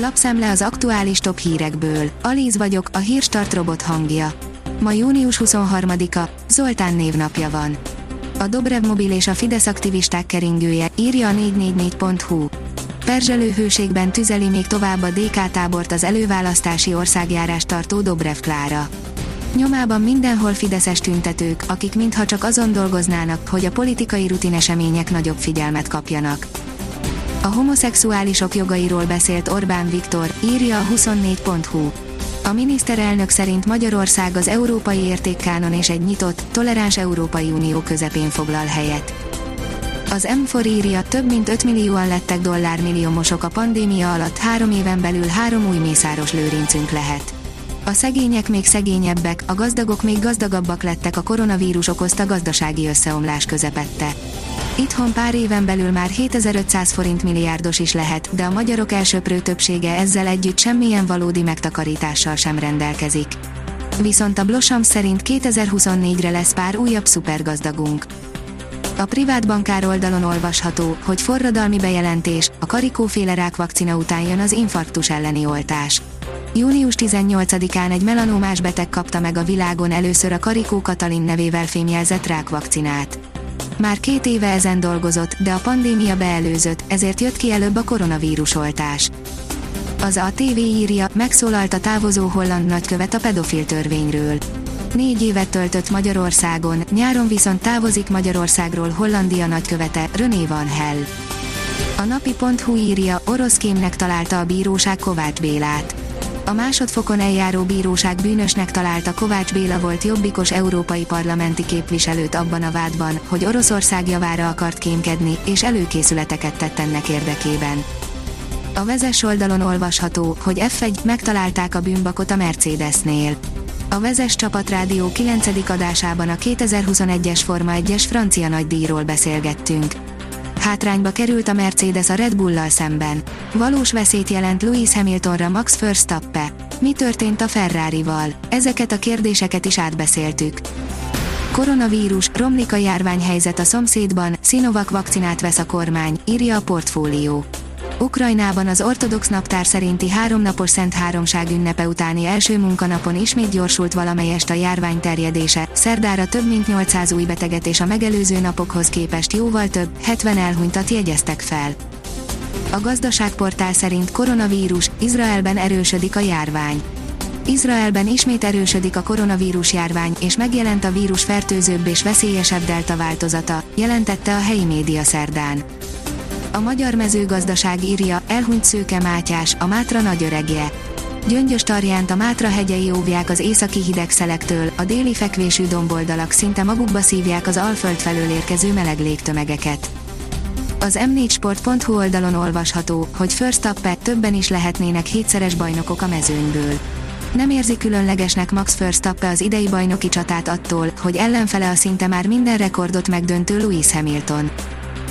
Lapszem az aktuális top hírekből. Alíz vagyok, a hírstart robot hangja. Ma június 23-a, Zoltán névnapja van. A Dobrev Mobil és a Fidesz aktivisták keringője, írja a 444.hu. Perzselő hőségben tüzeli még tovább a DK tábort az előválasztási országjárás tartó Dobrev Klára. Nyomában mindenhol fideszes tüntetők, akik mintha csak azon dolgoznának, hogy a politikai rutinesemények nagyobb figyelmet kapjanak. A homoszexuálisok jogairól beszélt Orbán Viktor, írja a 24.hu. A miniszterelnök szerint Magyarország az európai értékkánon és egy nyitott, toleráns Európai Unió közepén foglal helyet. Az M4 írja, több mint 5 millióan lettek dollármilliómosok a pandémia alatt, három éven belül három új mészáros lőrincünk lehet. A szegények még szegényebbek, a gazdagok még gazdagabbak lettek a koronavírus okozta gazdasági összeomlás közepette. Itthon pár éven belül már 7500 forint milliárdos is lehet, de a magyarok elsőprő többsége ezzel együtt semmilyen valódi megtakarítással sem rendelkezik. Viszont a Blossom szerint 2024-re lesz pár újabb szupergazdagunk. A privát bankár oldalon olvasható, hogy forradalmi bejelentés, a karikóféle rákvakcina után jön az infarktus elleni oltás. Június 18-án egy melanómás beteg kapta meg a világon először a Karikó Katalin nevével fémjelzett rákvakcinát. Már két éve ezen dolgozott, de a pandémia beelőzött, ezért jött ki előbb a koronavírus oltás. Az a TV írja, megszólalt a távozó holland nagykövet a pedofil törvényről. Négy évet töltött Magyarországon, nyáron viszont távozik Magyarországról Hollandia nagykövete, René Van Hell. A napi.hu írja, orosz kémnek találta a bíróság Kovács Bélát a másodfokon eljáró bíróság bűnösnek találta Kovács Béla volt jobbikos európai parlamenti képviselőt abban a vádban, hogy Oroszország javára akart kémkedni, és előkészületeket tett ennek érdekében. A vezes oldalon olvasható, hogy F1 megtalálták a bűnbakot a Mercedesnél. A Vezes Csapatrádió 9. adásában a 2021-es Forma 1-es francia nagydíjról beszélgettünk. Hátrányba került a Mercedes a Red Bull-lal szemben. Valós veszélyt jelent Lewis Hamiltonra Max Verstappen. Mi történt a Ferrari-val? Ezeket a kérdéseket is átbeszéltük. Koronavírus, romlik a járványhelyzet a szomszédban, Sinovac vakcinát vesz a kormány, írja a portfólió. Ukrajnában az ortodox naptár szerinti háromnapos Szent Háromság ünnepe utáni első munkanapon ismét gyorsult valamelyest a járvány terjedése, szerdára több mint 800 új beteget és a megelőző napokhoz képest jóval több, 70 elhunytat jegyeztek fel. A gazdaságportál szerint koronavírus, Izraelben erősödik a járvány. Izraelben ismét erősödik a koronavírus járvány, és megjelent a vírus fertőzőbb és veszélyesebb delta változata, jelentette a helyi média szerdán. A magyar mezőgazdaság írja, elhunyt Szőke Mátyás, a Mátra nagyöregje. Gyöngyös tarjánt a Mátra hegyei óvják az északi hideg szelektől, a déli fekvésű domboldalak szinte magukba szívják az alföld felől érkező meleg légtömegeket. Az m4sport.hu oldalon olvasható, hogy First Tappe többen is lehetnének hétszeres bajnokok a mezőnyből. Nem érzi különlegesnek Max Verstappen az idei bajnoki csatát attól, hogy ellenfele a szinte már minden rekordot megdöntő Lewis Hamilton.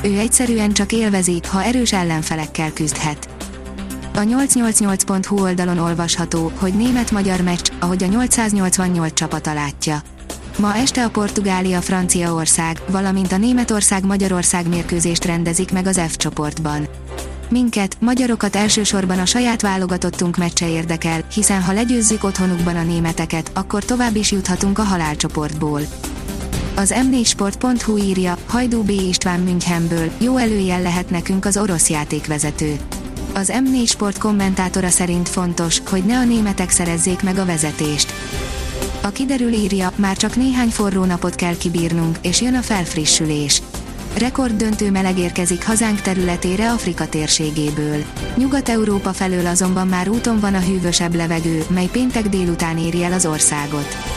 Ő egyszerűen csak élvezi, ha erős ellenfelekkel küzdhet. A 888.hu oldalon olvasható, hogy német-magyar meccs, ahogy a 888 csapata látja. Ma este a Portugália-Franciaország, valamint a Németország-Magyarország mérkőzést rendezik meg az F csoportban. Minket, magyarokat elsősorban a saját válogatottunk meccse érdekel, hiszen ha legyőzzük otthonukban a németeket, akkor tovább is juthatunk a halálcsoportból. Az m4sport.hu írja, Hajdú B. István Münchenből, jó előjel lehet nekünk az orosz játékvezető. Az M4 Sport kommentátora szerint fontos, hogy ne a németek szerezzék meg a vezetést. A kiderül írja, már csak néhány forró napot kell kibírnunk, és jön a felfrissülés. Rekorddöntő meleg érkezik hazánk területére Afrika térségéből. Nyugat-Európa felől azonban már úton van a hűvösebb levegő, mely péntek délután éri el az országot.